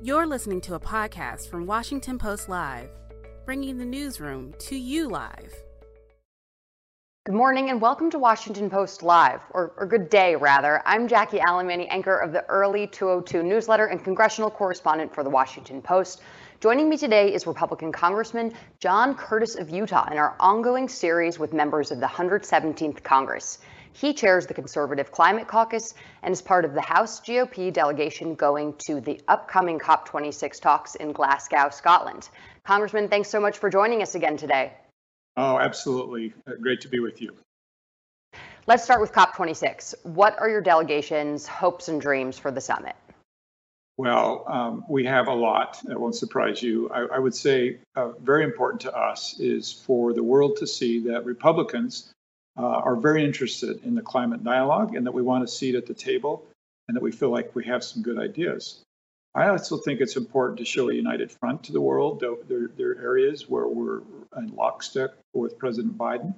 You're listening to a podcast from Washington Post Live, bringing the newsroom to you live. Good morning and welcome to Washington Post Live, or, or good day rather. I'm Jackie Alemany, anchor of the Early 202 newsletter and congressional correspondent for the Washington Post. Joining me today is Republican Congressman John Curtis of Utah in our ongoing series with members of the 117th Congress. He chairs the Conservative Climate Caucus and is part of the House GOP delegation going to the upcoming COP26 talks in Glasgow, Scotland. Congressman, thanks so much for joining us again today. Oh, absolutely. Uh, great to be with you. Let's start with COP26. What are your delegation's hopes and dreams for the summit? Well, um, we have a lot. That won't surprise you. I, I would say uh, very important to us is for the world to see that Republicans are very interested in the climate dialogue and that we want a seat at the table and that we feel like we have some good ideas. I also think it's important to show a united front to the world. There, there are areas where we're in lockstep with President Biden.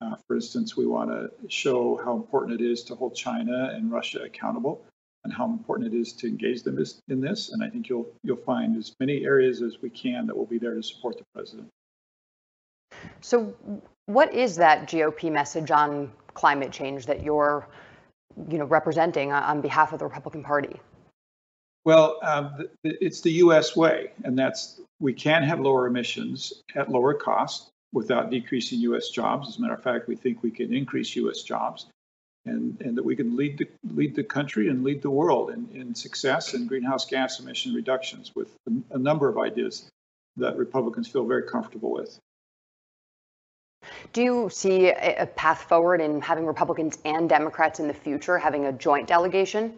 Uh, for instance, we want to show how important it is to hold China and Russia accountable and how important it is to engage them in this. And I think you'll you'll find as many areas as we can that will be there to support the president. So, what is that GOP message on climate change that you're, you know, representing on behalf of the Republican Party? Well, um, it's the U.S. way, and that's we can have lower emissions at lower cost without decreasing U.S. jobs. As a matter of fact, we think we can increase U.S. jobs, and, and that we can lead the lead the country and lead the world in, in success in greenhouse gas emission reductions with a, a number of ideas that Republicans feel very comfortable with. Do you see a path forward in having Republicans and Democrats in the future having a joint delegation?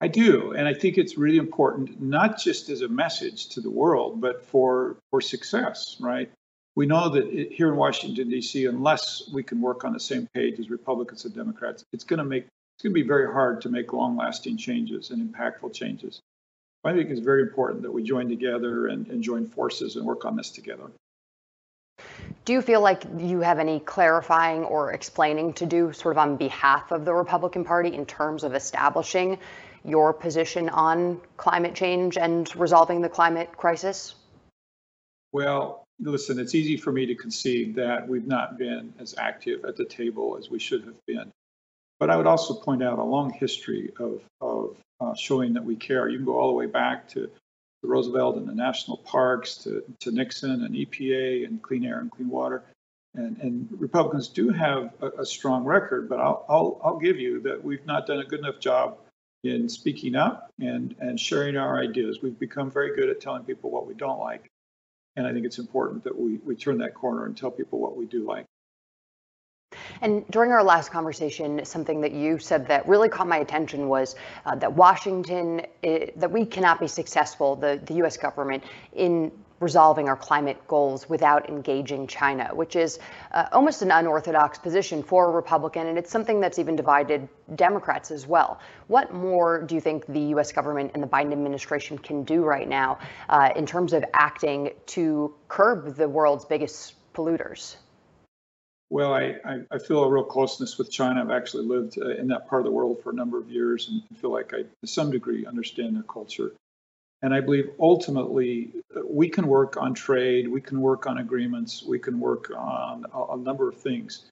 I do, and I think it's really important, not just as a message to the world, but for for success. Right? We know that it, here in Washington D.C., unless we can work on the same page as Republicans and Democrats, it's going to make it's going to be very hard to make long-lasting changes and impactful changes. I think it's very important that we join together and, and join forces and work on this together. Do you feel like you have any clarifying or explaining to do sort of on behalf of the Republican Party in terms of establishing your position on climate change and resolving the climate crisis? Well, listen, it's easy for me to concede that we've not been as active at the table as we should have been. But I would also point out a long history of, of uh, showing that we care. You can go all the way back to to Roosevelt and the national parks, to, to Nixon and EPA and clean air and clean water. And, and Republicans do have a, a strong record, but I'll, I'll, I'll give you that we've not done a good enough job in speaking up and, and sharing our ideas. We've become very good at telling people what we don't like. And I think it's important that we, we turn that corner and tell people what we do like. And during our last conversation, something that you said that really caught my attention was uh, that Washington, eh, that we cannot be successful, the, the US government, in resolving our climate goals without engaging China, which is uh, almost an unorthodox position for a Republican, and it's something that's even divided Democrats as well. What more do you think the U.S. government and the Biden administration can do right now uh, in terms of acting to curb the world's biggest polluters? Well, I, I, feel a real closeness with China. I've actually lived uh, in that part of the world for a number of years and feel like I, to some degree, understand their culture. And I believe ultimately uh, we can work on trade, we can work on agreements, we can work on a, a number of things.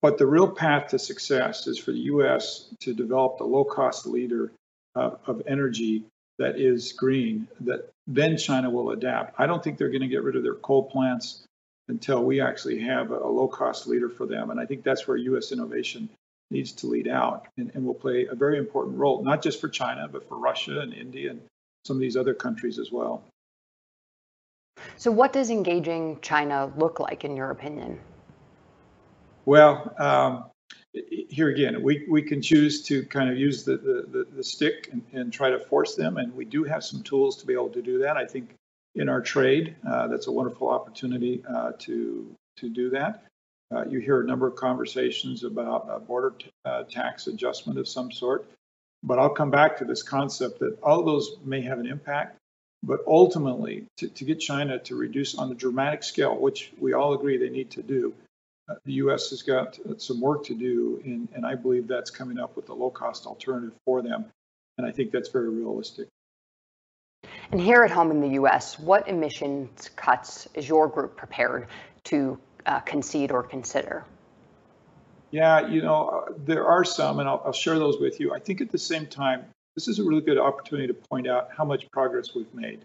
But the real path to success is for the U.S. to develop the low cost leader uh, of energy that is green, that then China will adapt. I don't think they're going to get rid of their coal plants until we actually have a, low cost leader for them. And I think that's where U.S. innovation needs to lead out and, and will play a very important role, not just for China, but for Russia and India and some of these other countries as well. So, what does engaging China look like, in your opinion? Well, um, here again, we, we can choose to kind of use the, the, the stick and, and, try to force them, and we do have some tools to be able to do that. I think in our trade. Uh, that's a wonderful opportunity uh, to to do that. Uh, you hear a number of conversations about border tax adjustment of some sort, but I'll come back to this concept that all those may have an impact, but ultimately to, to get China to reduce on a dramatic scale, which we all agree they need to do. Uh, the U.S. has got some work to do, and, and I believe that's coming up with a low-cost alternative for them, and I think that's very realistic. And here at home in the US, what emissions cuts is your group prepared to uh, concede or consider? Yeah, you know, there are some, and I'll, I'll share those with you. I think at the same time, this is a really good opportunity to point out how much progress we've made.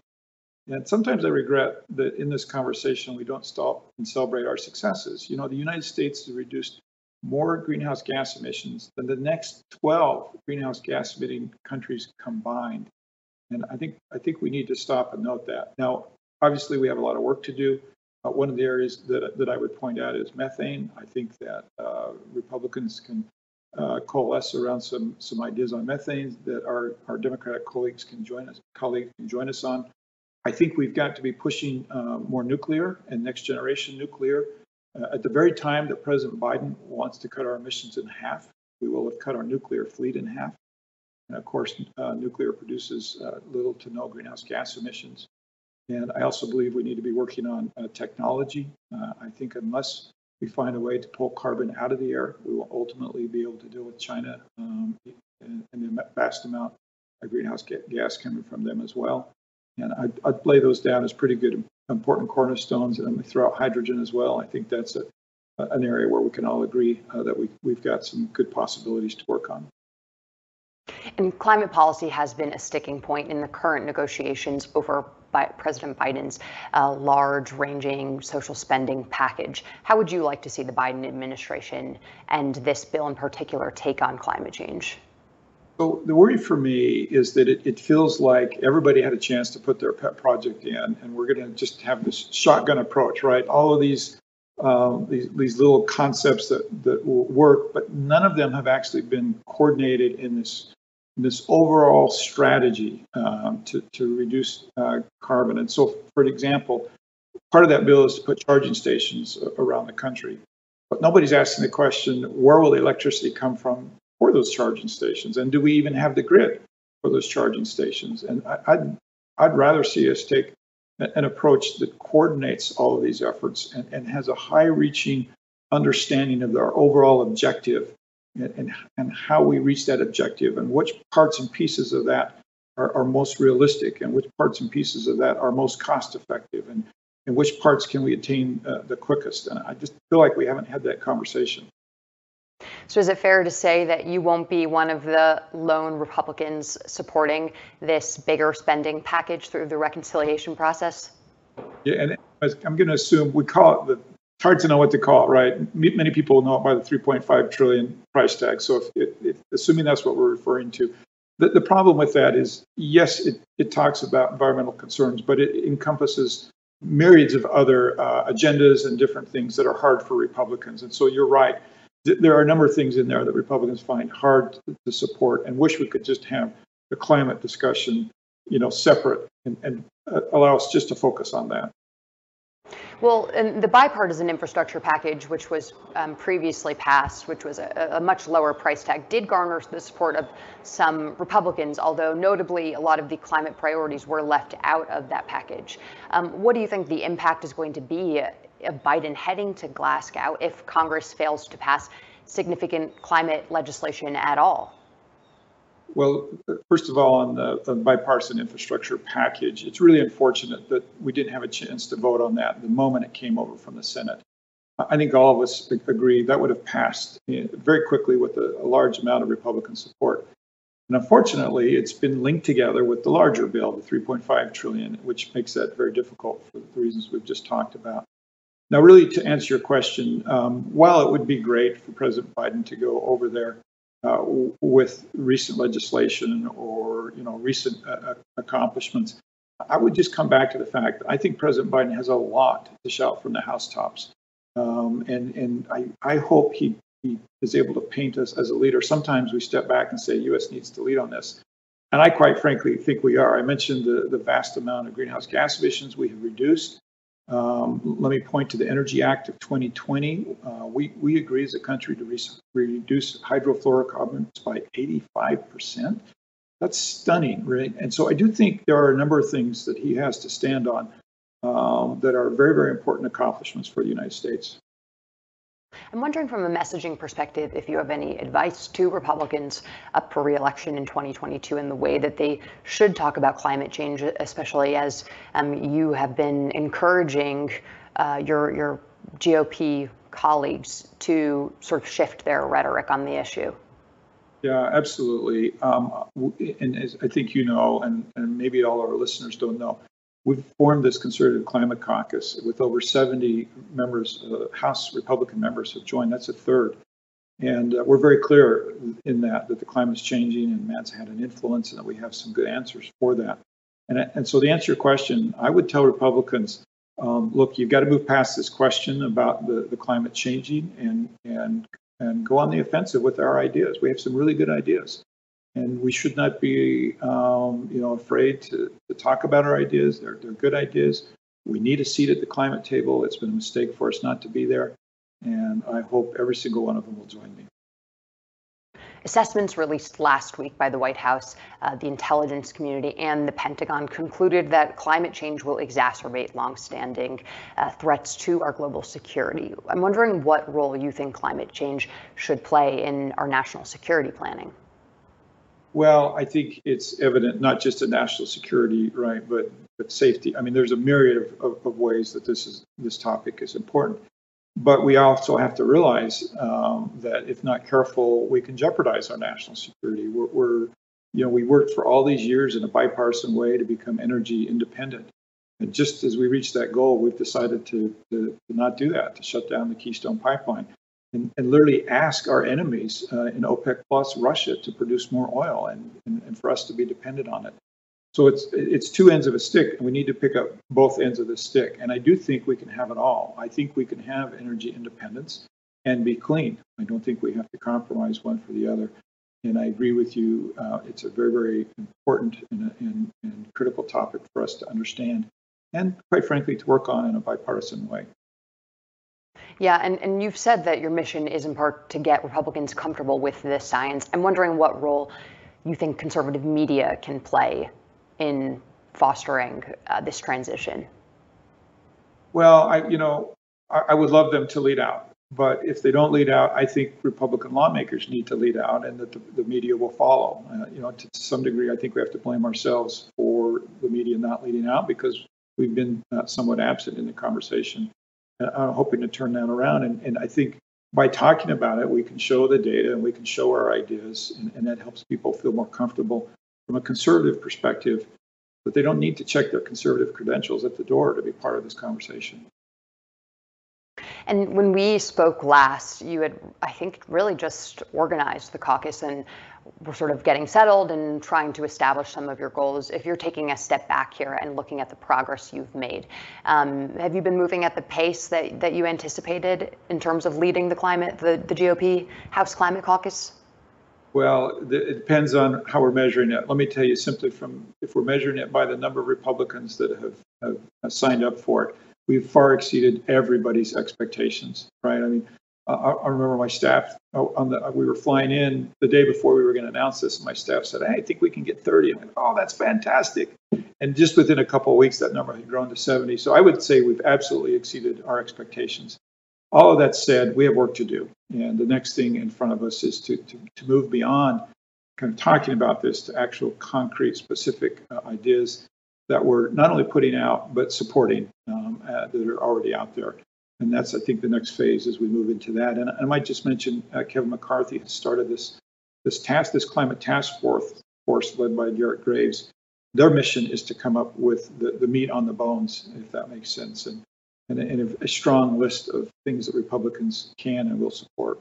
And sometimes I regret that in this conversation, we don't stop and celebrate our successes. You know, the United States has reduced more greenhouse gas emissions than the next 12 greenhouse gas emitting countries combined. And I think I think we need to stop and note that. Now, obviously, we have a lot of work to do. Uh, one of the areas that, that I would point out is methane. I think that uh, Republicans can uh, coalesce around some some ideas on methane that our, our Democratic colleagues can join us colleagues can join us on. I think we've got to be pushing uh, more nuclear and next generation nuclear. Uh, at the very time that President Biden wants to cut our emissions in half, we will have cut our nuclear fleet in half. And of course, uh, nuclear produces uh, little to no greenhouse gas emissions. And I also believe we need to be working on uh, technology. Uh, I think unless we find a way to pull carbon out of the air, we will ultimately be able to deal with China um, and, and, the vast amount of greenhouse gas coming from them as well. And I'd, I'd lay those down as pretty good, important cornerstones. And then we throw out hydrogen as well. I think that's a, an area where we can all agree uh, that we, we've got some good possibilities to work on. And climate policy has been a sticking point in the current negotiations over President Biden's uh, large ranging social spending package. How would you like to see the Biden administration and this bill in particular take on climate change? So the worry for me is that it, it, feels like everybody had a chance to put their pet project in, and we're going to just have this shotgun approach, right? All of these, um, these these little concepts that that will work, but none of them have actually been coordinated in this this overall strategy um, to to reduce uh, carbon. And so, for example, part of that bill is to put charging stations around the country, but nobody's asking the question: Where will the electricity come from for those charging stations? And do we even have the grid for those charging stations? And I, I'd, I'd rather see us take an approach that coordinates all of these efforts and, and has a high reaching understanding of our overall objective and, and, and, how we reach that objective and which parts and pieces of that are, are most realistic and which parts and pieces of that are most cost effective and, and which parts can we attain uh, the quickest. And I just feel like we haven't had that conversation. So is it fair to say that you won't be one of the lone Republicans supporting this bigger spending package through the reconciliation process? Yeah, and I'm going to assume we call it the. It's hard to know what to call it, right? Many people know it by the 3.5 trillion price tag. So, if, if assuming that's what we're referring to, the, the problem with that is, yes, it, it talks about environmental concerns, but it encompasses myriads of other uh, agendas and different things that are hard for Republicans. And so, you're right there are a number of things in there that Republicans find hard to support and wish we could just have the climate discussion, you know, separate and, and uh, allow us just to focus on that. Well, and the bipartisan infrastructure package, which was um, previously passed, which was a, a, much lower price tag, did garner the support of some Republicans, although notably a lot of the climate priorities were left out of that package. Um, what do you think the impact is going to be of Biden heading to Glasgow if Congress fails to pass significant climate legislation at all? Well, first of all, on the, the, bipartisan infrastructure package, it's really unfortunate that we didn't have a chance to vote on that the moment it came over from the Senate. I think all of us agree that would have passed very quickly with a, a large amount of Republican support. And unfortunately, it's been linked together with the larger bill, the 3.5 trillion, which makes that very difficult for the reasons we've just talked about. Now, really, to answer your question, um, while it would be great for President Biden to go over there uh, with recent legislation or you know recent uh, uh, accomplishments, I would just come back to the fact I think President Biden has a lot to shout from the housetops, um, and and I, I hope he he is able to paint us as a leader. Sometimes we step back and say U.S. needs to lead on this. And I quite frankly think we are. I mentioned the, the vast amount of greenhouse gas emissions we have reduced. Um, let me point to the Energy Act of 2020. Uh, we, we agree as a country to re- reduce hydrofluorocarbons by 85%. That's stunning, right? And so I do think there are a number of things that he has to stand on um, that are very, very important accomplishments for the United States. I'm wondering from a messaging perspective if you have any advice to Republicans up for reelection in 2022 in the way that they should talk about climate change, especially as um, you have been encouraging uh, your, your GOP colleagues to sort of shift their rhetoric on the issue. Yeah, absolutely. Um, and as I think you know, and, and maybe all our listeners don't know, we've formed this conservative climate caucus with over 70 members, uh, House Republican members have joined. That's a third. And uh, we're very clear in that, that the climate's changing and man's had an influence and that we have some good answers for that. And, and so to answer your question, I would tell Republicans, um, look, you've got to move past this question about the, the climate changing and, and and go on the offensive with our ideas. We have some really good ideas, and we should not be, um, you know, afraid to, to talk about our ideas. They're, they're good ideas. We need a seat at the climate table. It's been a mistake for us not to be there, and I hope every single one of them will join me. Assessments released last week by the White House, uh, the intelligence community, and the Pentagon concluded that climate change will exacerbate longstanding uh, threats to our global security. I'm wondering what role you think climate change should play in our national security planning. Well, I think it's evident not just in national security, right, but but safety. I mean, there's a myriad of, of, of ways that this is this topic is important. But we also have to realize um, that if not careful, we can jeopardize our national security. We're, we're, you know, we worked for all these years in a bipartisan way to become energy independent. And just as we reach that goal, we've decided to, to, to not do that, to shut down the Keystone Pipeline and, and literally ask our enemies uh, in OPEC plus Russia to produce more oil and, and, and for us to be dependent on it. So it's it's two ends of a stick, and we need to pick up both ends of the stick. And I do think we can have it all. I think we can have energy independence and be clean. I don't think we have to compromise one for the other. And I agree with you. Uh, it's a very, very important and, and, and critical topic for us to understand, and quite frankly, to work on in a bipartisan way. Yeah, and, and you've said that your mission is in part to get Republicans comfortable with this science. I'm wondering what role you think conservative media can play in fostering uh, this transition? Well, I, you know, I, I, would love them to lead out, but if they don't lead out, I think Republican lawmakers need to lead out, and that the, the media will follow. Uh, you know, to, to, some degree, I think we have to blame ourselves for the media not leading out because we've been uh, somewhat absent in the conversation. Uh, I'm hoping to turn that around, and, and I think by talking about it, we can show the data and we can show our ideas, and, and that helps people feel more comfortable from a conservative perspective, but they don't need to check their conservative credentials at the door to be part of this conversation. And when we spoke last, you had, I think, really just organized the caucus and were sort of getting settled and trying to establish some of your goals. If you're taking a step back here and looking at the progress you've made, um, have you been moving at the pace that, that you anticipated in terms of leading the climate, the, the GOP House Climate Caucus? Well, it depends on how we're measuring it. Let me tell you simply from if we're measuring it by the number of Republicans that have, have signed up for it, we've far exceeded everybody's expectations, right? I mean, I, I remember my staff oh, on the we were flying in the day before we were going to announce this, and my staff said, "Hey, I think we can get 30." I'm like, "Oh, that's fantastic!" And just within a couple of weeks, that number had grown to 70. So I would say we've absolutely exceeded our expectations. All of that said, we have work to do. And the next thing in front of us is to, to, to move beyond kind of talking about this to actual concrete, specific uh, ideas that we're not only putting out, but supporting um, uh, that are already out there. And that's, I think, the next phase as we move into that. And I might just mention uh, Kevin McCarthy has started this this task, this climate task force, force led by Garrett Graves. Their mission is to come up with the, the meat on the bones, if that makes sense. And and, a, and a, strong list of things that Republicans can and will support.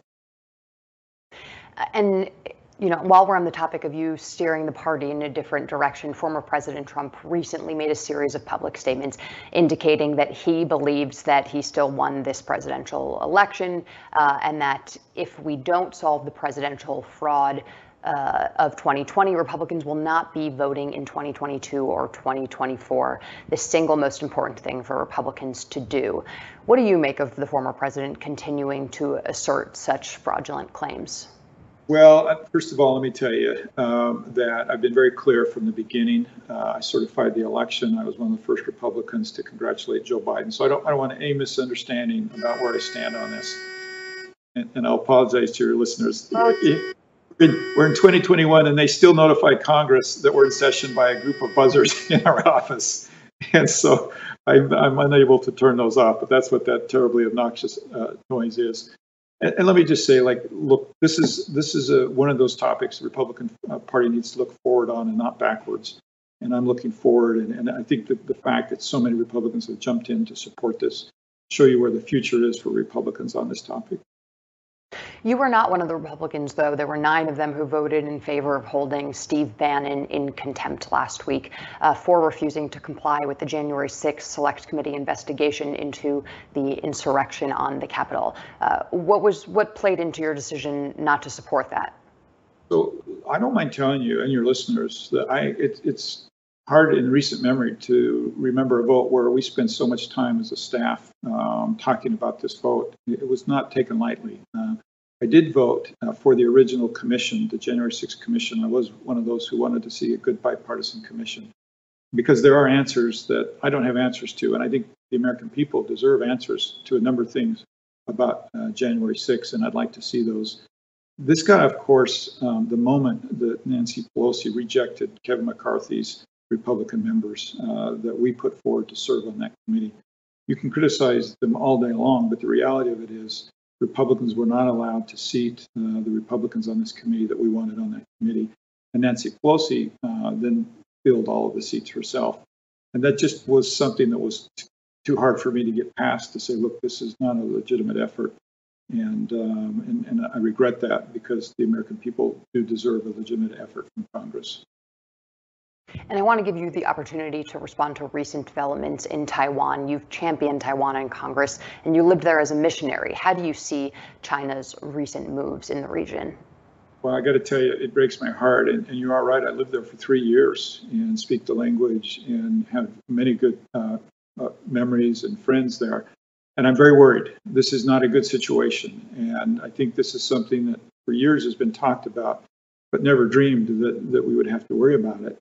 And you know, while we're on the topic of you steering the party in a different direction, former President Trump recently made a series of public statements indicating that he believes that he still won this presidential election uh, and that if we don't solve the presidential fraud uh, of 2020, Republicans will not be voting in 2022 or 2024. The single most important thing for Republicans to do. What do you make of the former president continuing to assert such fraudulent claims? Well, uh, first of all, let me tell you um, that I've been very clear from the beginning. Uh, I certified the election. I was one of the first Republicans to congratulate Joe Biden. So I don't, I don't want any misunderstanding about where I stand on this. and, and I'll apologize to your listeners. We're in 2021, and they still notify Congress that we're in session by a group of buzzers in our office. And so I'm, I'm unable to turn those off, but that's what that terribly obnoxious uh, noise is. And, and, let me just say, like, look, this is this is a, one of those topics the Republican uh, Party needs to look forward on and not backwards. And I'm looking forward, and, and I think that the fact that so many Republicans have jumped in to support this show you where the future is for Republicans on this topic. You were not one of the Republicans, though. There were nine of them who voted in favor of holding Steve Bannon in contempt last week uh, for refusing to comply with the January 6th Select Committee investigation into the insurrection on the Capitol. Uh, what was what played into your decision not to support that? So I don't mind telling you and your listeners that I it, it's hard in recent memory to remember a vote where we spent so much time as a staff um, talking about this vote. It was not taken lightly. Uh, I did vote uh, for the original commission, the January 6th commission. I was one of those who wanted to see a good bipartisan commission because there are answers that I don't have answers to. And I think the American people deserve answers to a number of things about uh, January 6th, and I'd like to see those. This got, of course, um, the moment that Nancy Pelosi rejected Kevin McCarthy's Republican members uh, that we put forward to serve on that committee. You can criticize them all day long, but the reality of it is Republicans were not allowed to seat uh, the Republicans on this committee that we wanted on that committee. And Nancy Pelosi uh, then filled all of the seats herself. And that just was something that was t- too hard for me to get past to say, look, this is not a legitimate effort. And, um, and, and I regret that because the American people do deserve a legitimate effort from Congress. And I want to give you the opportunity to respond to recent developments in Taiwan. You've championed Taiwan in Congress and you lived there as a missionary. How do you see China's recent moves in the region? Well, I got to tell you, it breaks my heart. And, and, you are right. I lived there for three years and speak the language and have many good uh, uh, memories and friends there. And I'm very worried. This is not a good situation. And I think this is something that for years has been talked about, but never dreamed that, that we would have to worry about it.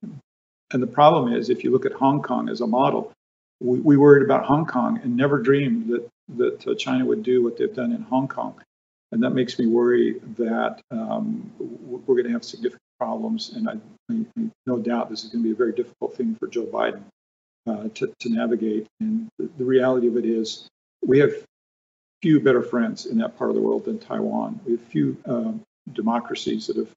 And the problem is, if you look at Hong Kong as a model, we, we worried about Hong Kong and never dreamed that, that uh, China would do what they've done in Hong Kong. And that makes me worry that um, we're going to have significant problems. And I, I, no doubt this is going to be a very difficult thing for Joe Biden uh, to, to navigate. And the, the reality of it is, we have few better friends in that part of the world than Taiwan. We have few um, democracies that have,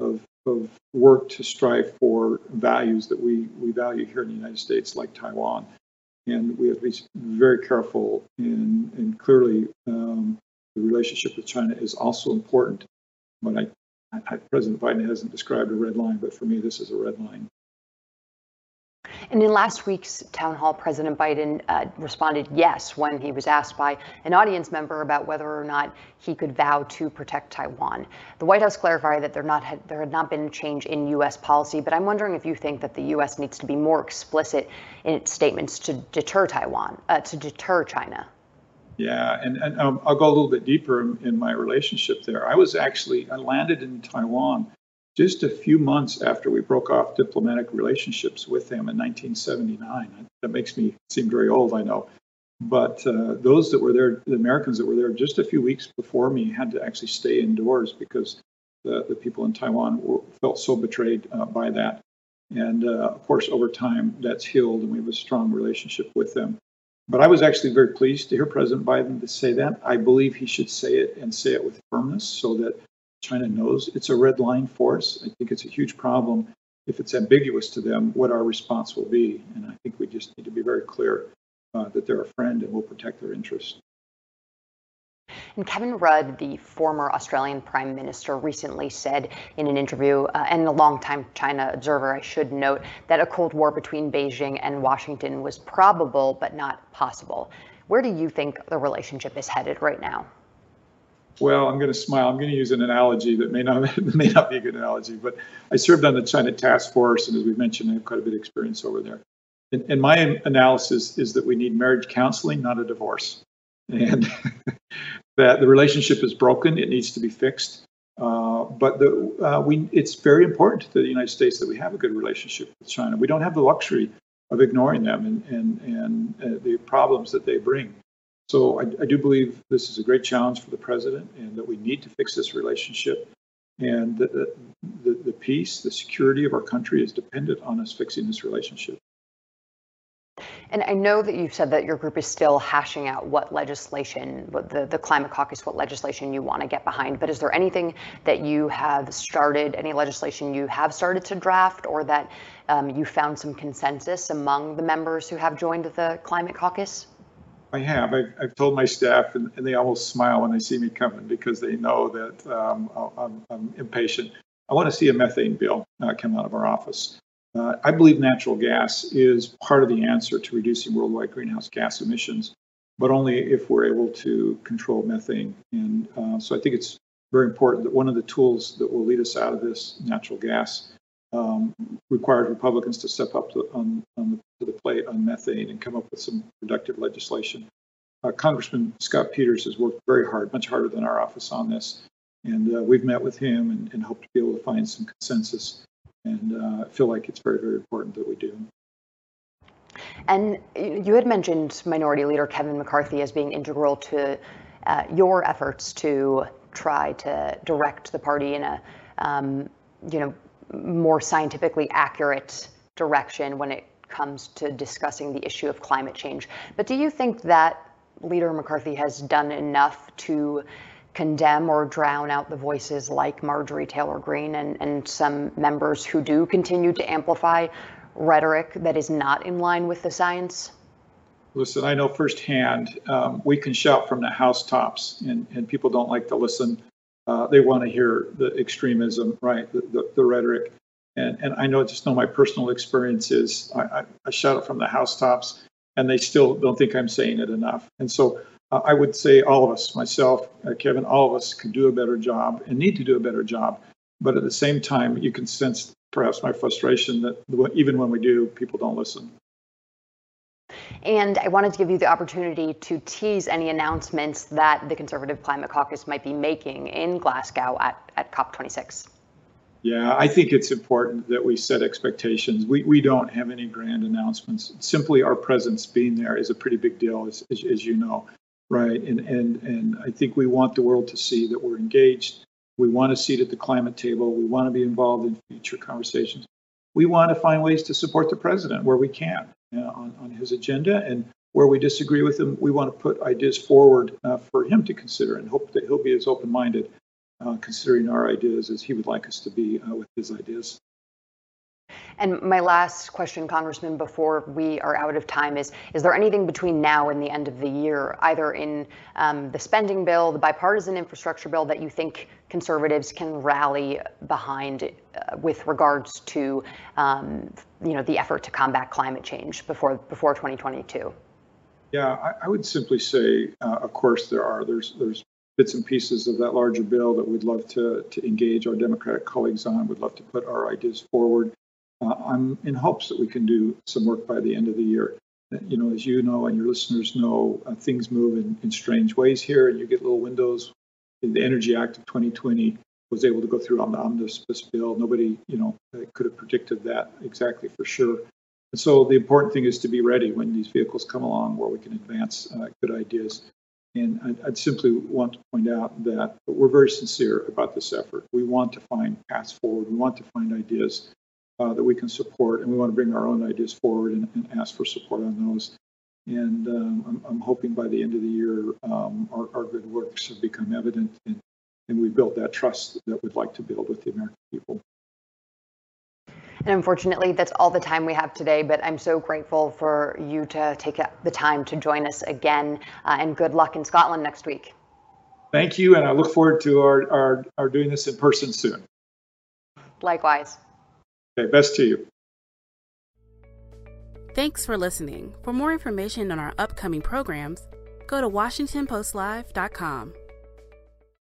have of work to strive for values that we, we value here in the United States, like Taiwan. And we have to be very careful, and, and clearly um, the relationship with China is also important. But I, I, President Biden hasn't described a red line, but for me, this is a red line. And in last week's town hall, President Biden uh, responded yes when he was asked by an audience member about whether or not he could vow to protect Taiwan. The White House clarified that there, not had, there had not been a change in U.S. policy, but I'm wondering if you think that the U.S. needs to be more explicit in its statements to deter Taiwan, uh, to deter China. Yeah, and, and um, I'll go a little bit deeper in, in my relationship there. I was actually, I landed in Taiwan just a few months after we broke off diplomatic relationships with them in 1979. That makes me seem very old, I know. But uh, those that were there, the Americans that were there just a few weeks before me, had to actually stay indoors because the, the people in Taiwan were, felt so betrayed uh, by that. And uh, of course, over time, that's healed, and we have a strong relationship with them. But I was actually very pleased to hear President Biden to say that. I believe he should say it and say it with firmness so that China knows it's a red line for us. I think it's a huge problem if it's ambiguous to them what our response will be. And I think we just need to be very clear uh, that they're a friend and will protect their interests. And Kevin Rudd, the former Australian Prime Minister, recently said in an interview, uh, and a longtime China observer, I should note, that a Cold War between Beijing and Washington was probable but not possible. Where do you think the relationship is headed right now? Well, I'm going to smile. I'm going to use an analogy that may not may not be a good analogy, but I served on the China Task Force, and as we mentioned, I have quite a bit of experience over there. And, and my analysis is that we need marriage counseling, not a divorce, and that the relationship is broken. It needs to be fixed. Uh, but the, uh, we, it's very important to the United States that we have a good relationship with China. We don't have the luxury of ignoring them and, and, and uh, the problems that they bring. So I, I, do believe this is a great challenge for the president and that we need to fix this relationship. And the, the, the peace, the security of our country is dependent on us fixing this relationship. And I know that you've said that your group is still hashing out what legislation, what the, the climate caucus, what legislation you want to get behind. But is there anything that you have started, any legislation you have started to draft, or that um, you found some consensus among the members who have joined the climate caucus? I have. I've, I've told my staff, and, and, they almost smile when they see me coming because they know that um, I'm, I'm, impatient. I want to see a methane bill uh, come out of our office. Uh, I believe natural gas is part of the answer to reducing worldwide greenhouse gas emissions, but only if we're able to control methane. And uh, so I think it's very important that one of the tools that will lead us out of this natural gas um, requires Republicans to step up to, on, on the, to the plate on methane and come up with some productive legislation. Uh, Congressman Scott Peters has worked very hard, much harder than our office on this. And uh, we've met with him and, and, hope to be able to find some consensus. And uh, feel like it's very, very important that we do. And you had mentioned Minority Leader Kevin McCarthy as being integral to uh, your efforts to try to direct the party in a, um, you know, more scientifically accurate direction when it comes to discussing the issue of climate change. But do you think that Leader McCarthy has done enough to condemn or drown out the voices like Marjorie Taylor Greene and, and some members who do continue to amplify rhetoric that is not in line with the science? Listen, I know firsthand um, we can shout from the housetops, and, and people don't like to listen. Uh, they want to hear the extremism, right? The, the, the, rhetoric. And, and I know, just know my personal experiences. I, I, I shout it from the housetops, and they still don't think I'm saying it enough. And so uh, I would say all of us, myself, uh, Kevin, all of us can do a better job and need to do a better job. But at the same time, you can sense perhaps my frustration that even when we do, people don't listen. And I wanted to give you the opportunity to tease any announcements that the Conservative Climate Caucus might be making in Glasgow at, at COP26. Yeah, I think it's important that we set expectations. We, we don't have any grand announcements. Simply our presence being there is a pretty big deal, as, as, as you know, right? And, and, and I think we want the world to see that we're engaged. We want a seat at the climate table. We want to be involved in future conversations. We want to find ways to support the president where we can on, on his agenda. And where we disagree with him, we want to put ideas forward uh, for him to consider and hope that he'll be as open minded uh, considering our ideas as he would like us to be uh, with his ideas. And my last question, Congressman, before we are out of time is, is there anything between now and the end of the year, either in um, the spending bill, the bipartisan infrastructure bill, that you think conservatives can rally behind uh, with regards to, um, you know, the effort to combat climate change before, before 2022? Yeah, I, I would simply say, uh, of course, there are. There's, there's bits and pieces of that larger bill that we'd love to, to engage our Democratic colleagues on. We'd love to put our ideas forward uh, I'm in hopes that we can do some work by the end of the year. You know, as you know and your listeners know, uh, things move in, in strange ways here, and you get little windows. The Energy Act of 2020 was able to go through on the omnibus bill. Nobody, you know, could have predicted that exactly for sure. And so the important thing is to be ready when these vehicles come along, where we can advance uh, good ideas. And I'd, I'd, simply want to point out that we're very sincere about this effort. We want to find paths forward. We want to find ideas uh, that we can support, and we want to bring our own ideas forward and, and ask for support on those. And um, I'm, I'm, hoping by the end of the year, um, our, our, good works have become evident, and, and we build that trust that we'd like to build with the American people. And unfortunately, that's all the time we have today, but I'm so grateful for you to take the time to join us again, uh, and good luck in Scotland next week. Thank you, and I look forward to our, our, our doing this in person soon. Likewise. Okay, best to you. Thanks for listening. For more information on our upcoming programs, go to WashingtonPostLive.com.